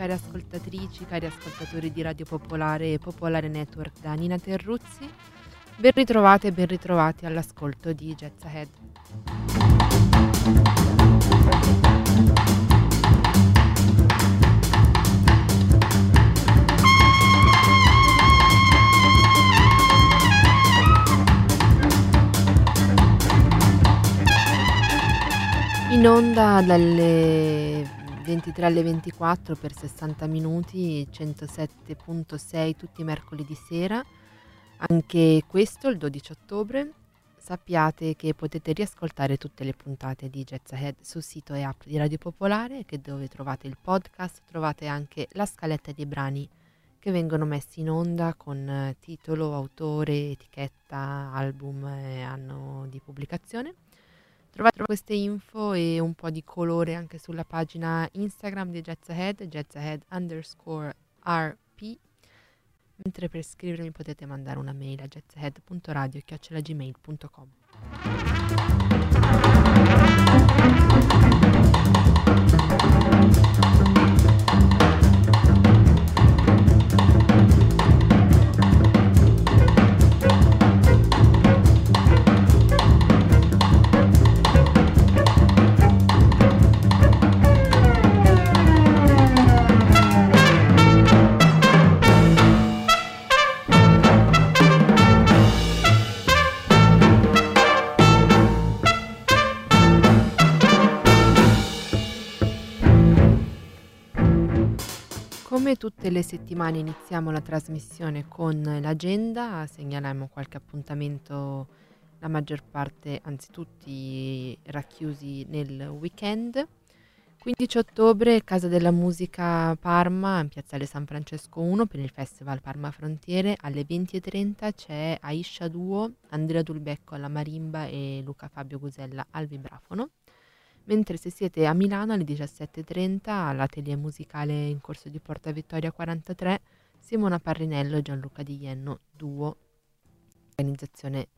cari ascoltatrici, cari ascoltatori di Radio Popolare e Popolare Network da Nina Terruzzi. Ben ritrovate e ben ritrovati all'ascolto di Jets Ahead. In onda dalle 23 alle 24 per 60 minuti, 107.6 tutti i mercoledì sera. Anche questo il 12 ottobre. Sappiate che potete riascoltare tutte le puntate di Jets Ahead sul sito e app di Radio Popolare, dove trovate il podcast, trovate anche la scaletta dei brani che vengono messi in onda con titolo, autore, etichetta, album e anno di pubblicazione. Trovate queste info e un po' di colore anche sulla pagina Instagram di Jets Ahead, Jets Ahead underscore RP. Mentre per scrivermi potete mandare una mail a jetsahead.radio.gmail.com Come tutte le settimane iniziamo la trasmissione con l'agenda, segnaliamo qualche appuntamento, la maggior parte, anzi tutti racchiusi nel weekend. 15 ottobre, Casa della Musica Parma, in Piazzale San Francesco 1 per il Festival Parma Frontiere. Alle 20.30 c'è Aisha Duo, Andrea Dulbecco alla marimba e Luca Fabio Gusella al vibrafono mentre se siete a Milano alle 17.30 all'atelier musicale in corso di Porta Vittoria 43 Simona Parrinello e Gianluca Di Ienno, duo, organizzazione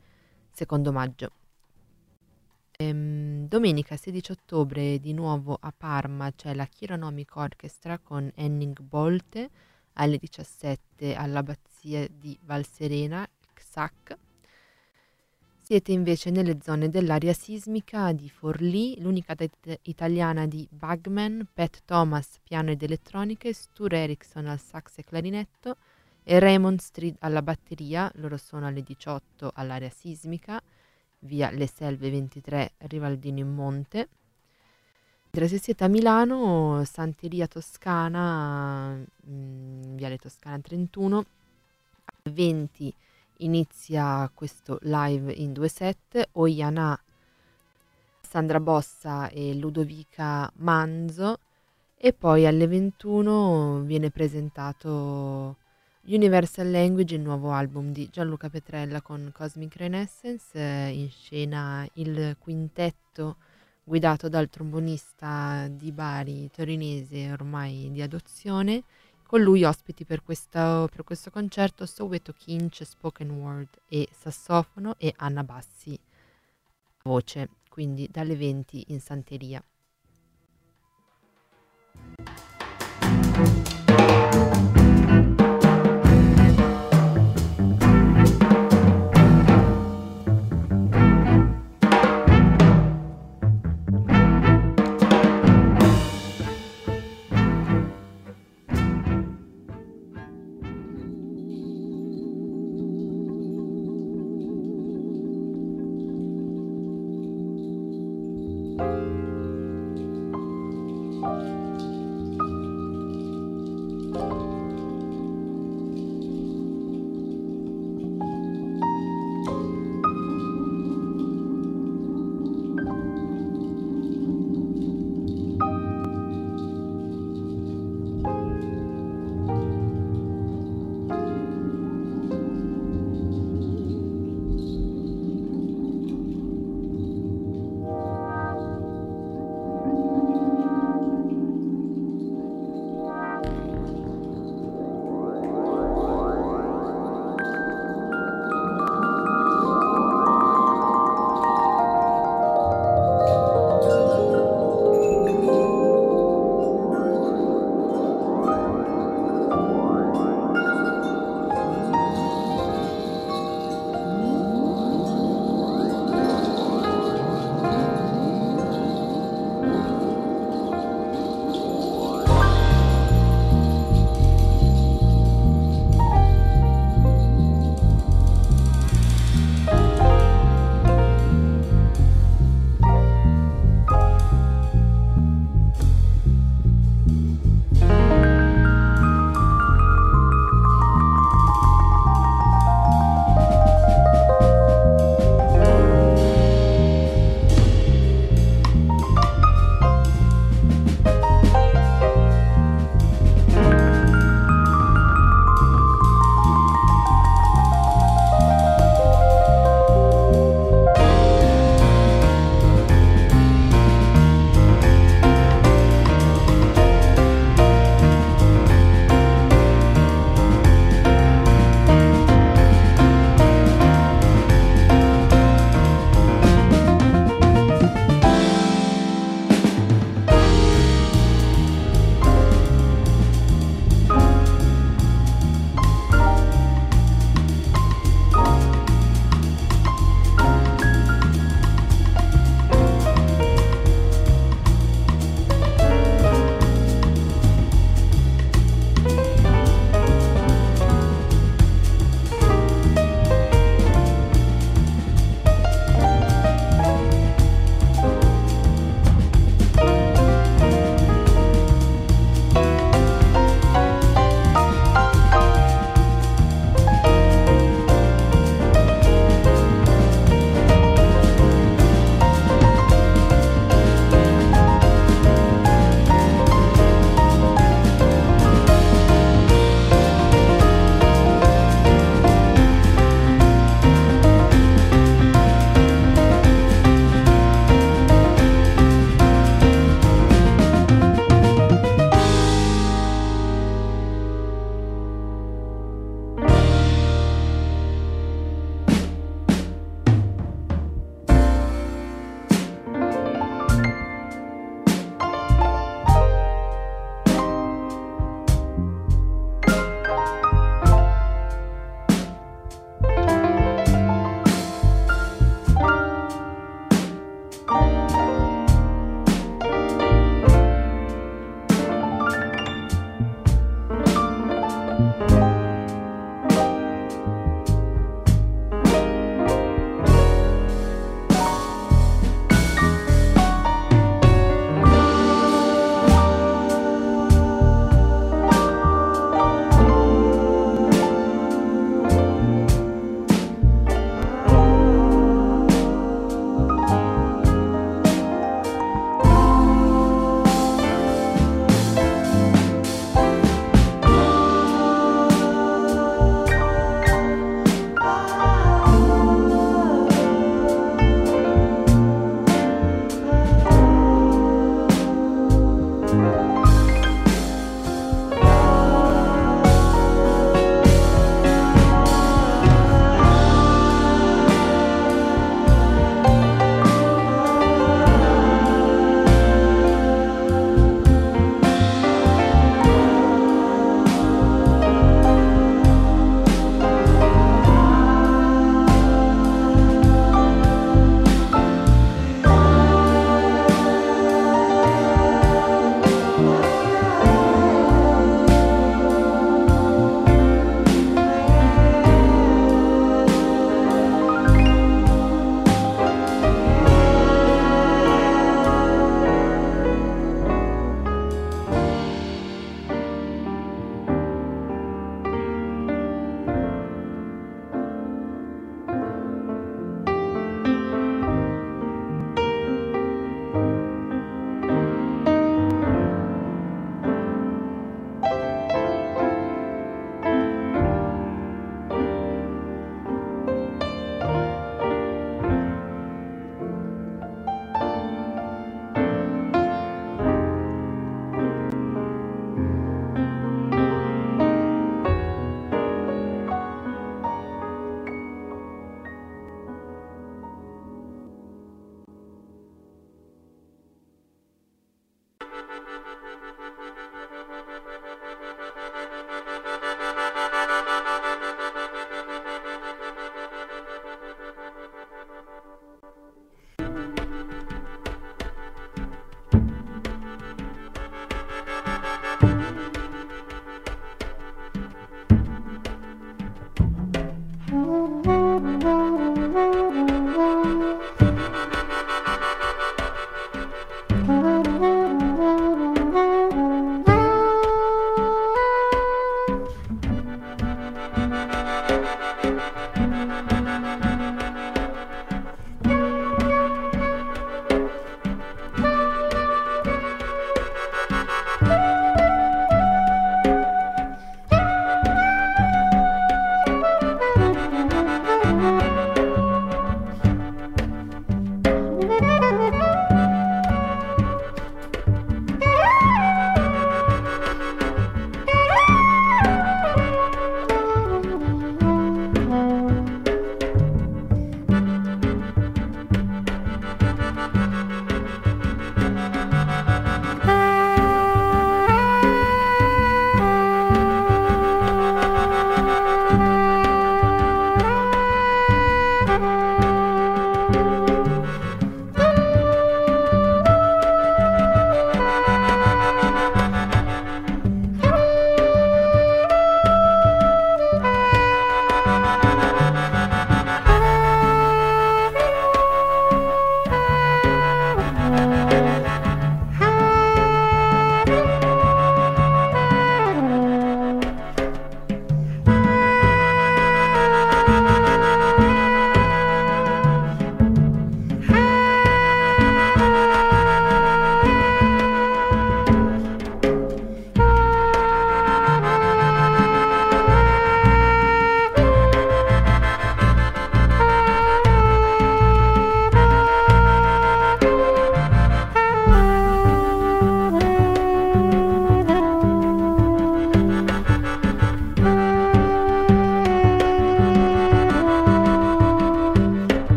secondo maggio. Ehm, domenica 16 ottobre di nuovo a Parma c'è la Chironomic Orchestra con Henning Bolte alle 17 all'abbazia di Valserena, XAC. Siete invece nelle zone dell'area sismica di Forlì, l'unica det- italiana di Bagman, Pat Thomas piano ed elettroniche, Stur Erickson al sax e clarinetto e Raymond Street alla batteria, loro sono alle 18 all'area sismica, via Le Selve 23 Rivaldino in Monte. Mentre se siete a Milano, Santeria Toscana, mh, Viale Toscana 31, alle 20 inizia questo live in due set, Oyana, Sandra Bossa e Ludovica Manzo e poi alle 21 viene presentato Universal Language, il nuovo album di Gianluca Petrella con Cosmic Renaissance, in scena il quintetto guidato dal trombonista di Bari torinese ormai di adozione con lui ospiti per questo, per questo concerto Soweto Kinch, spoken word e sassofono e Anna Bassi, voce, quindi dalle 20 in Santeria.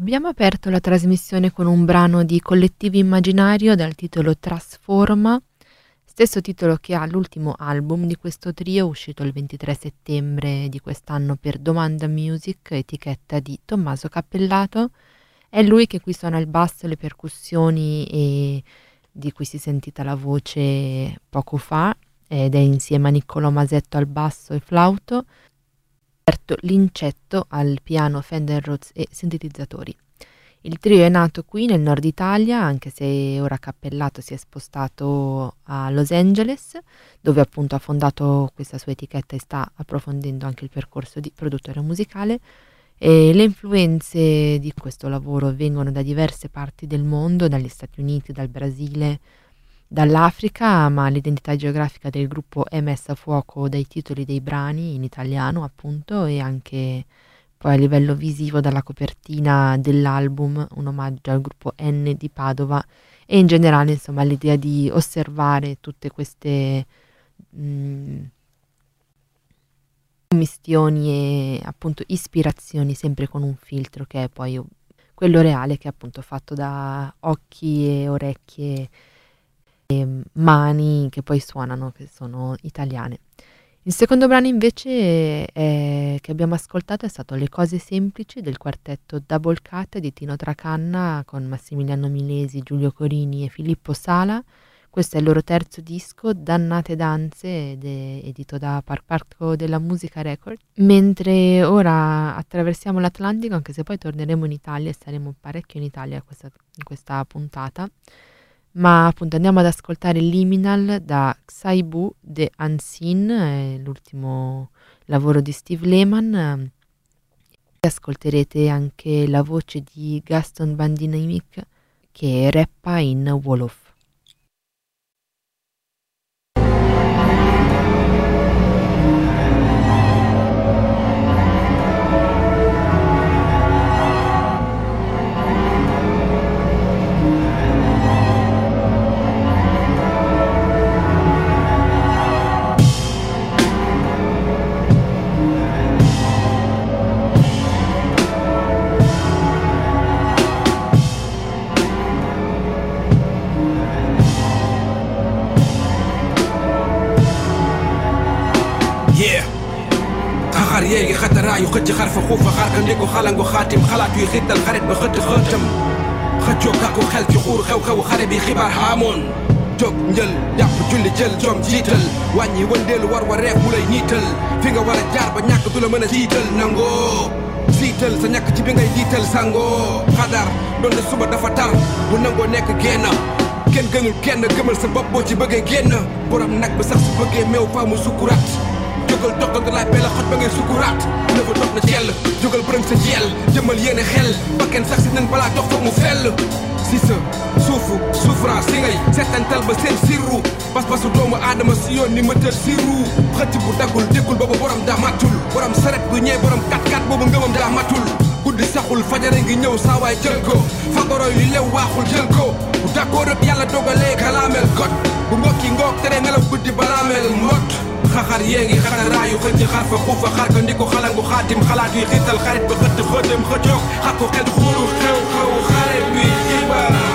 Abbiamo aperto la trasmissione con un brano di Collettivo Immaginario dal titolo Trasforma, stesso titolo che ha l'ultimo album di questo trio uscito il 23 settembre di quest'anno per Domanda Music, etichetta di Tommaso Cappellato. È lui che qui suona il basso, le percussioni e di cui si è sentita la voce poco fa ed è insieme a Niccolò Masetto al basso e flauto, Alberto Lincetto al piano Fender Rhodes e sintetizzatori. Il trio è nato qui nel nord Italia, anche se ora Cappellato si è spostato a Los Angeles, dove appunto ha fondato questa sua etichetta e sta approfondendo anche il percorso di produttore musicale. E le influenze di questo lavoro vengono da diverse parti del mondo, dagli Stati Uniti, dal Brasile, dall'Africa, ma l'identità geografica del gruppo è messa a fuoco dai titoli dei brani in italiano, appunto, e anche poi a livello visivo dalla copertina dell'album, un omaggio al gruppo N di Padova e in generale, insomma, l'idea di osservare tutte queste mh, mm, commistioni e appunto ispirazioni sempre con un filtro che è poi quello reale che è appunto fatto da occhi e orecchie e mani che poi suonano, che sono italiane. Il secondo brano invece è, che abbiamo ascoltato è stato Le cose semplici del quartetto Double Cut di Tino Tracanna con Massimiliano Milesi, Giulio Corini e Filippo Sala. Questo è il loro terzo disco, Dannate Danze, ed è edito da Par Parco della Musica Record. Mentre ora attraversiamo l'Atlantico, anche se poi torneremo in Italia e saremo parecchio in Italia questa, in questa puntata ma appunto andiamo ad ascoltare Liminal da Xaibu de Unseen, l'ultimo lavoro di Steve Lehman. Ascolterete anche la voce di Gaston Bandinamic che rappa in Wolof. xëcc xar fa xuufa xar ka ndiku xalangu xaatim. Xalaat yuy xittal xarit ba xëtt xëttam xëccoo kàkku xel ci xuur xew-xewu xare bi xibaar xaamoon. Jóg njël jàpp julli jël jom jiital. Wàññi wëndeelu war wa reef mu lay niital. Fi nga war a jaar ba ñàkk du la mën a jiital. Nangoo. Siital sa ñàkk ci bi ngay jiital sangoo. Xadar doon na suba dafa tar. Bu nangoo nekk génn. Kenn gënul kenn gëmal sa bopp boo ci bëggee génn. Borom nag ba sax su bëggee meew faa mu sukuraat jógal dogal nga laaj bee la xot ba ngay sukuraat nëfa dog na jell jógal bërëng sa jell jëmal yéene xel bakken sax si nen balaa dox foog mu fell si sa ba sirru pas-pasu doomu aadama si yoon ni mëtër sirru xëcc bu daggul déggul boobu borom daa matul. Borom saret bu ñee borom kat-kat boobu ngëmam daa matul. Guddi saxul fajare ngi ñëw saawaay jël ko fagoroy li lew waaxul jël ko d'accord yàlla dogalee kalaamel bu ngoog tere guddi خخر يجي خخر رايو خدي خرف خوف خار كندي كو خلا كو خاتم خلا دي خيط الخيط بخد خدم خجوك خاكو خد خلو خو خو خارب بيجيبا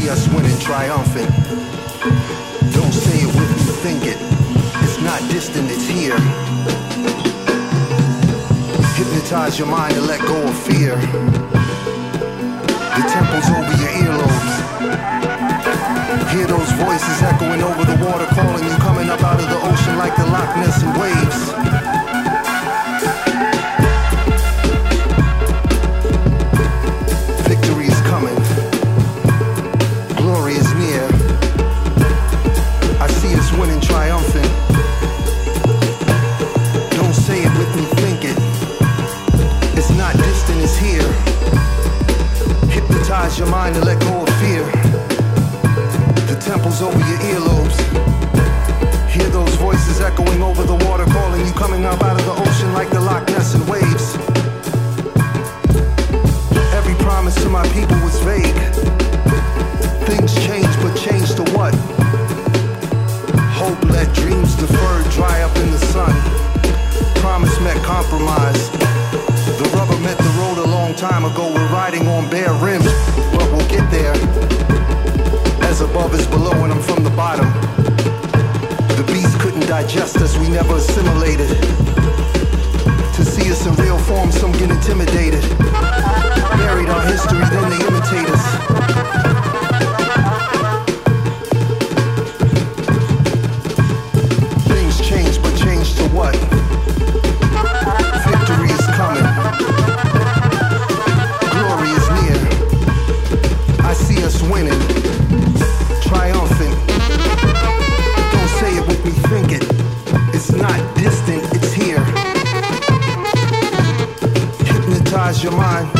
see us winning triumphant. Don't say it with me, think it. It's not distant, it's here. Hypnotize your mind and let go of fear. The temple's over your earlobes. Hear those voices echoing over the water calling you coming up out of the ocean like the Loch Ness waves. Your mind and let go of fear. The temples over your earlobes. Hear those voices echoing over the water, calling you, coming up out of the ocean like the Loch Ness and waves. Every promise to my people was vague. Things change, but change to what? Hope let dreams deferred dry up in the sun. Promise met compromise. Time ago. We're riding on bare rims but we'll get there. As above is below, and I'm from the bottom. The beast couldn't digest us, we never assimilated. To see us in real form, some get intimidated. Buried our history, then they imitate us. Your mind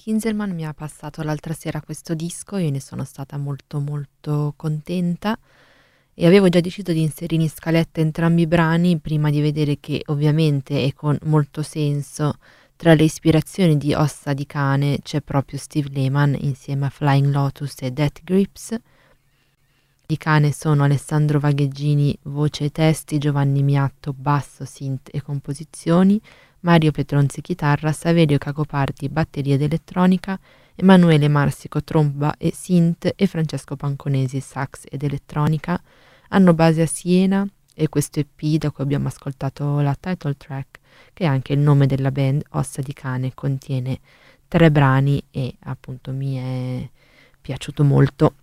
Dan Kinselman mi ha passato l'altra sera questo disco io ne sono stata molto molto contenta. E avevo già deciso di inserire in scaletta entrambi i brani prima di vedere che ovviamente e con molto senso. Tra le ispirazioni di Ossa di Cane c'è proprio Steve Lehman insieme a Flying Lotus e Death Grips. Di Cane sono Alessandro Vagheggini, voce e testi, Giovanni Miatto, basso, synth e composizioni, Mario Petronzi chitarra, Saverio Cacopardi batteria ed elettronica, Emanuele Marsico tromba e synth e Francesco Panconesi sax ed elettronica, hanno base a Siena e questo EP da cui abbiamo ascoltato la title track, che è anche il nome della band Ossa di Cane, contiene tre brani e appunto mi è piaciuto molto.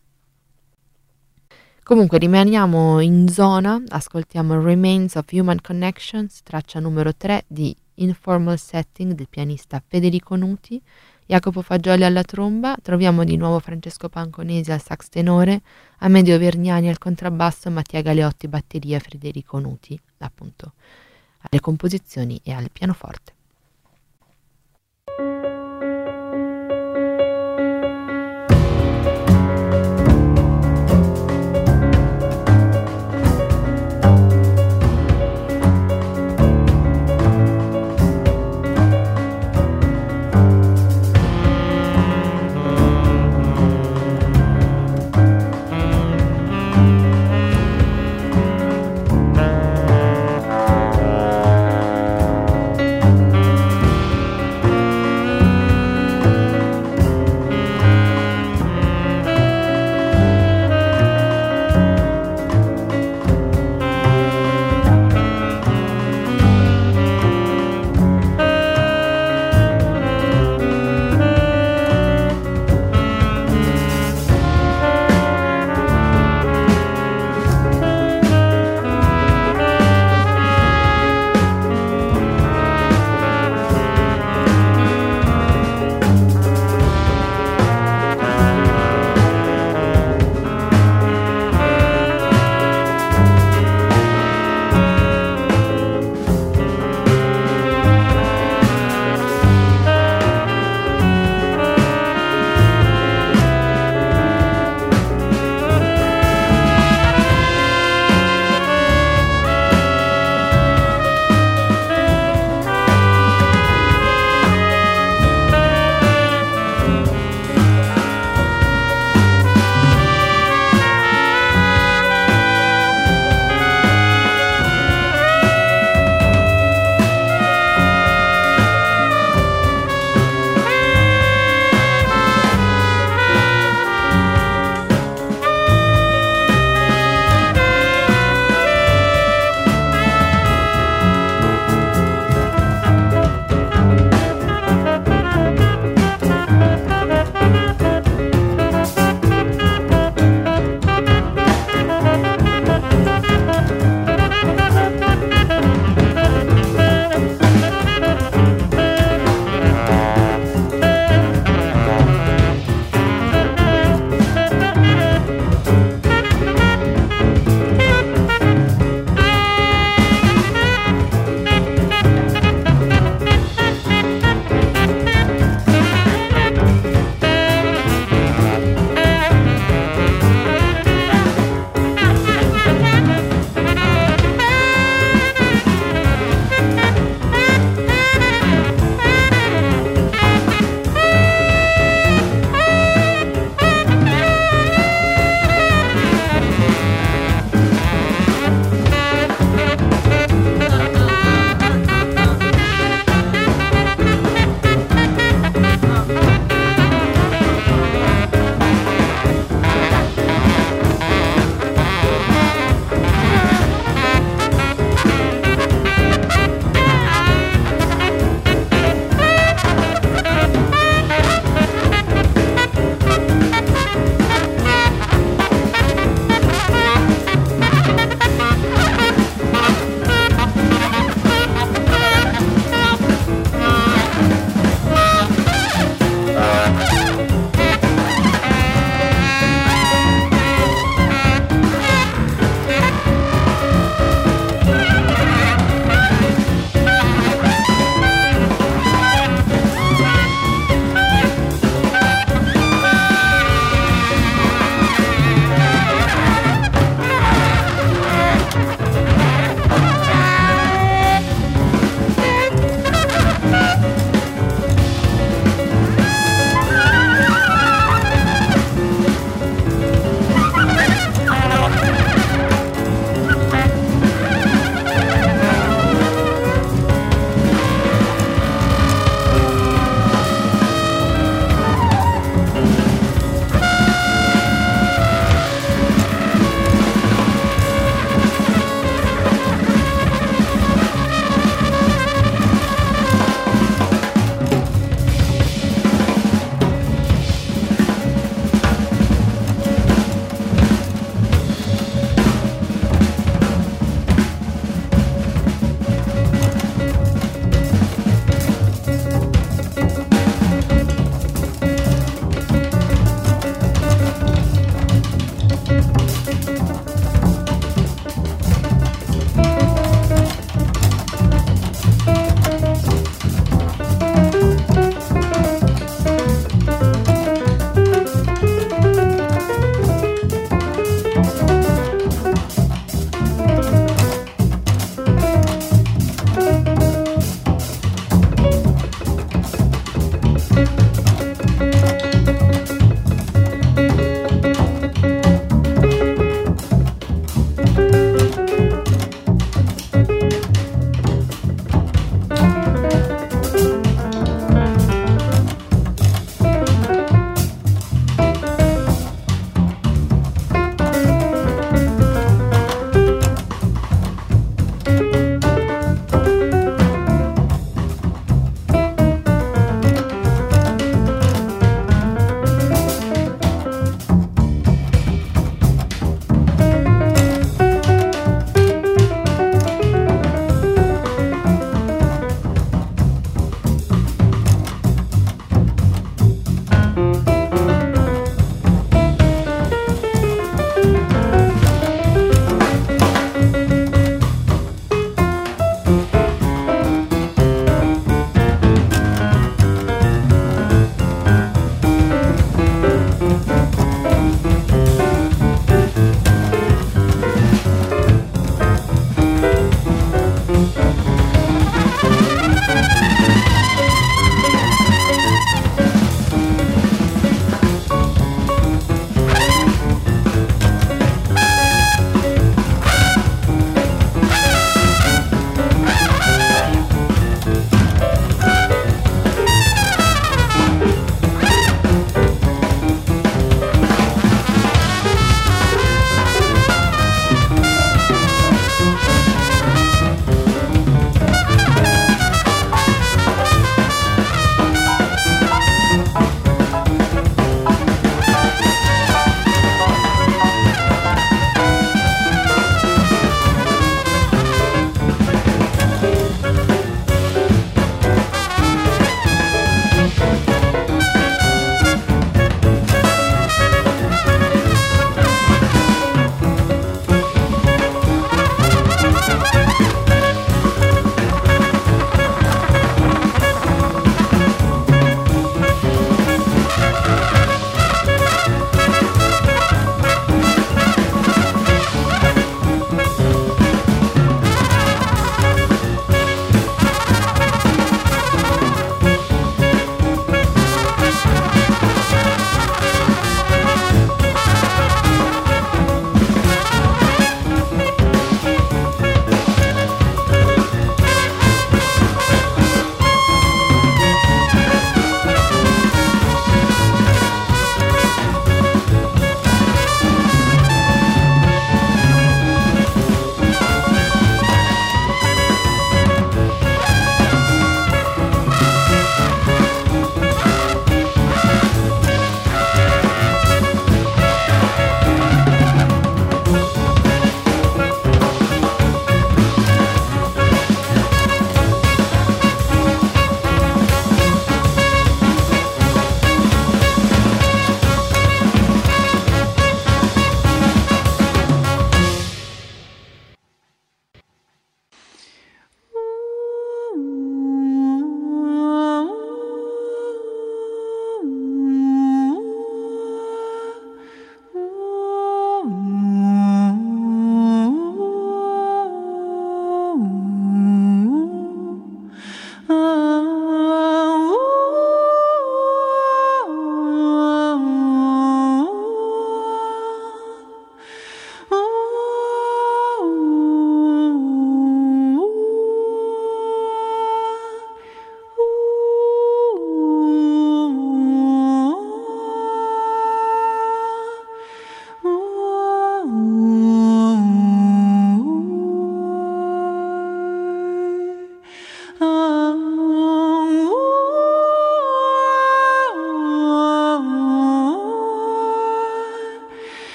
Comunque rimaniamo in zona, ascoltiamo Remains of Human Connections, traccia numero 3 di Informal Setting del pianista Federico Nuti, Jacopo Fagioli alla tromba, troviamo di nuovo Francesco Panconesi al sax tenore, Amedio Vergnani al contrabbasso, Mattia Galeotti batteria, Federico Nuti appunto alle composizioni e al pianoforte.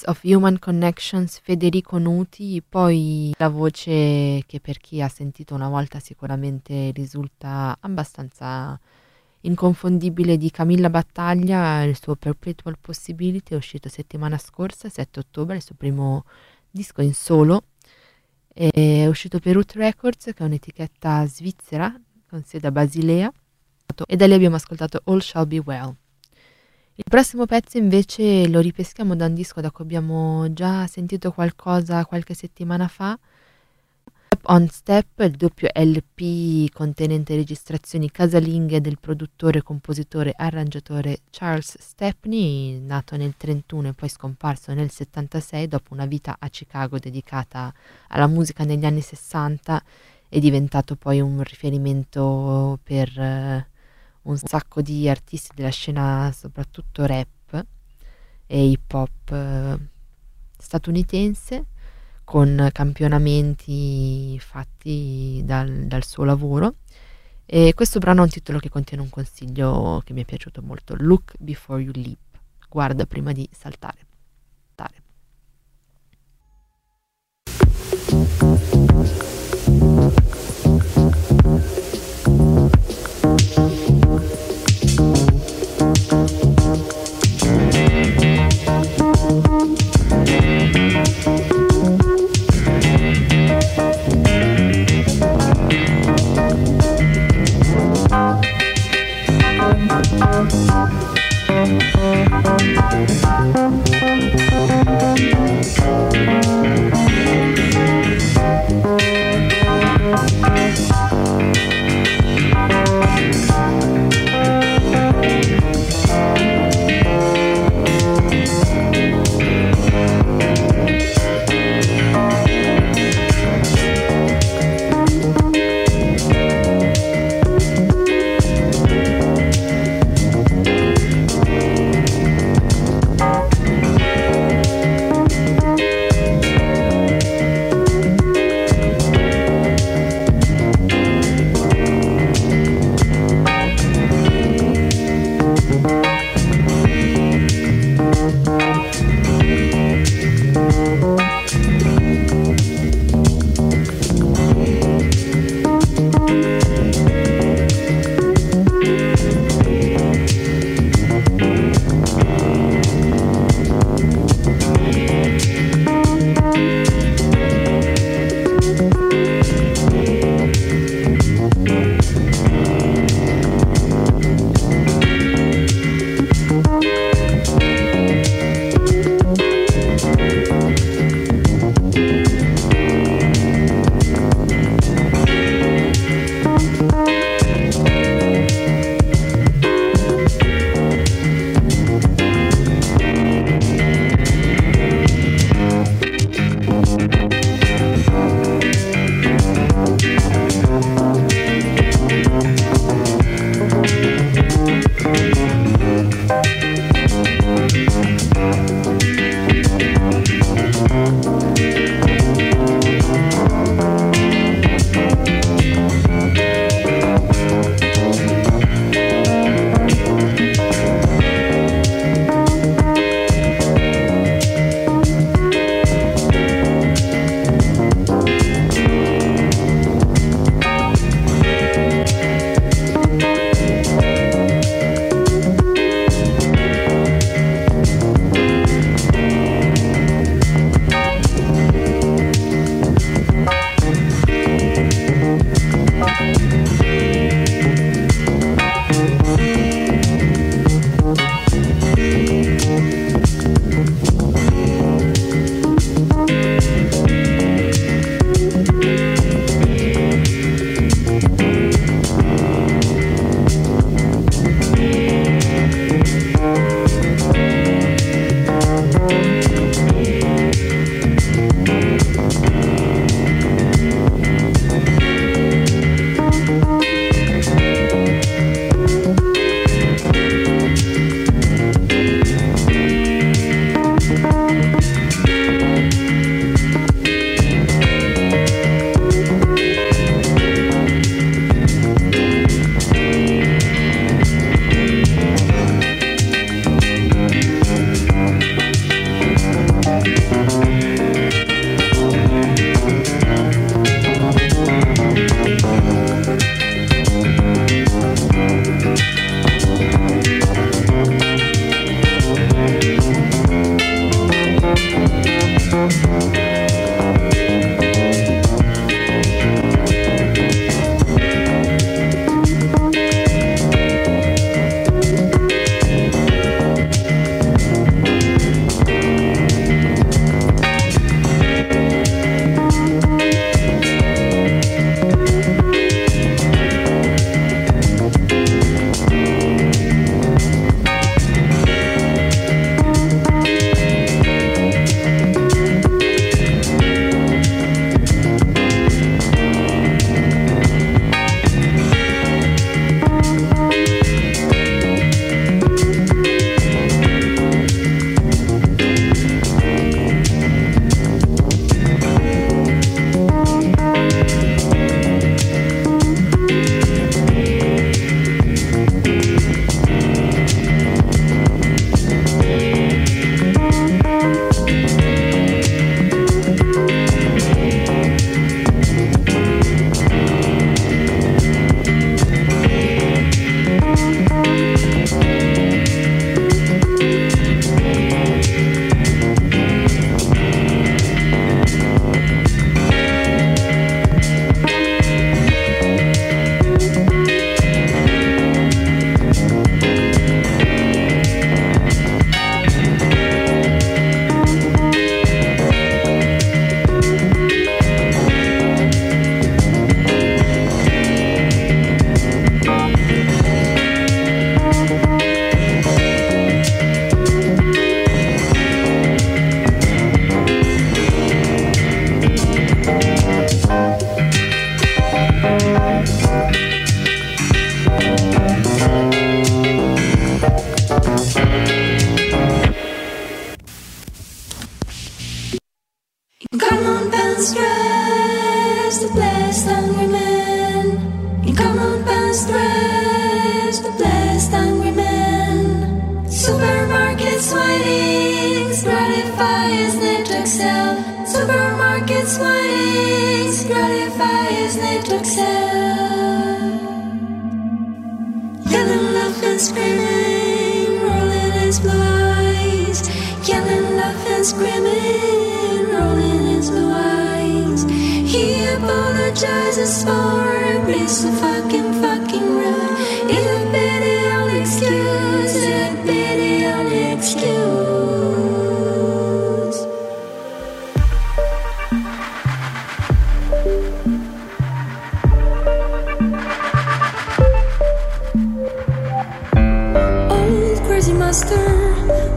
Remains of Human Connections Federico Nuti, poi la voce che per chi ha sentito una volta sicuramente risulta abbastanza inconfondibile di Camilla Battaglia, il suo Perpetual Possibility è uscito settimana scorsa, 7 ottobre, il suo primo disco in solo, è uscito per Root Records che è un'etichetta svizzera con sede a Basilea e da lì abbiamo ascoltato All Shall Be Well. Il prossimo pezzo invece lo ripeschiamo da un disco da cui abbiamo già sentito qualcosa qualche settimana fa. On Step, il doppio LP contenente registrazioni casalinghe del produttore, compositore e arrangiatore Charles Stepney, nato nel 31 e poi scomparso nel 76 dopo una vita a Chicago dedicata alla musica negli anni 60 è diventato poi un riferimento per uh, un sacco di artisti della scena, soprattutto rap, e hip hop eh, statunitense con campionamenti fatti dal, dal suo lavoro. E questo brano ha un titolo che contiene un consiglio che mi è piaciuto molto, Look Before You Leap, guarda prima di saltare. saltare.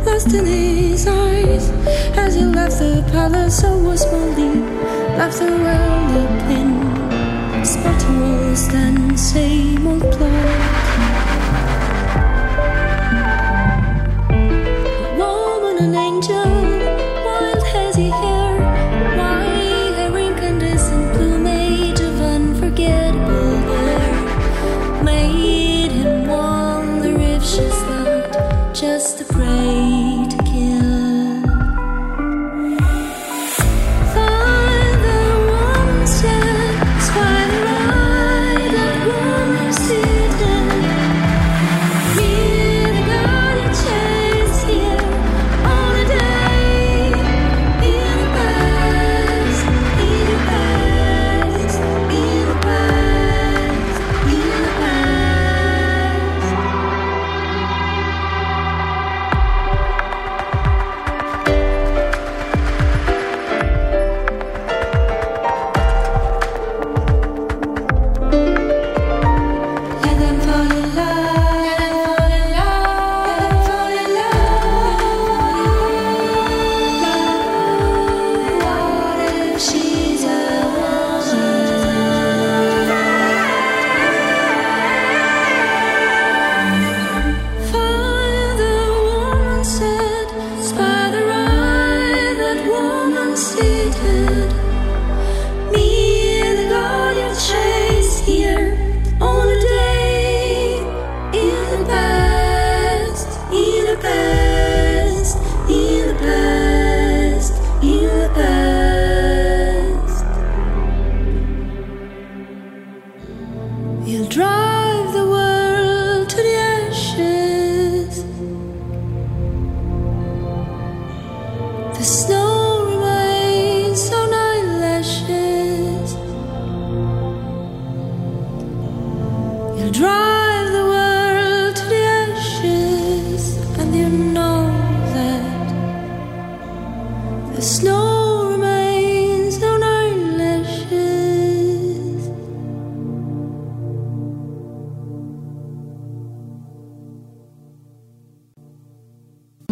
Lost in his eyes. As he left the palace, so was Molly. Left the world open. Spartan walls, then same old plot.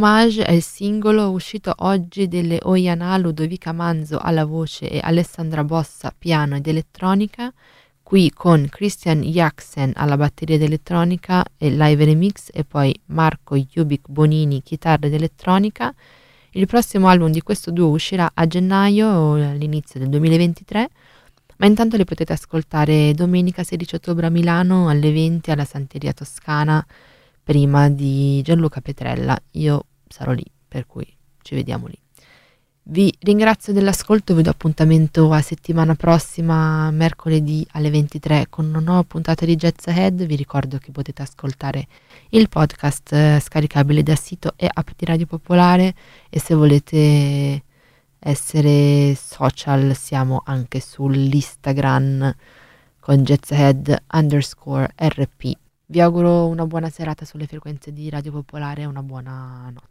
Homage è il singolo uscito oggi delle Oyana Ludovica Manzo alla voce e Alessandra Bossa piano ed elettronica, qui con Christian Jacksen alla batteria ed elettronica e live remix e poi Marco Jubik Bonini chitarra ed elettronica. Il prossimo album di questo duo uscirà a gennaio o all'inizio del 2023, ma intanto le potete ascoltare domenica 16 ottobre a Milano alle 20 alla Santeria Toscana prima di Gianluca Petrella. Io sarò lì, per cui ci vediamo lì. Vi ringrazio dell'ascolto, vi do appuntamento a settimana prossima, mercoledì alle 23 con una nuova puntata di Jazz Ahead. Vi ricordo che potete ascoltare il podcast eh, scaricabile dal sito e app di Radio Popolare e se volete essere social siamo anche sull'Instagram con jazzhead underscore rp. Vi auguro una buona serata sulle frequenze di Radio Popolare e una buona notte.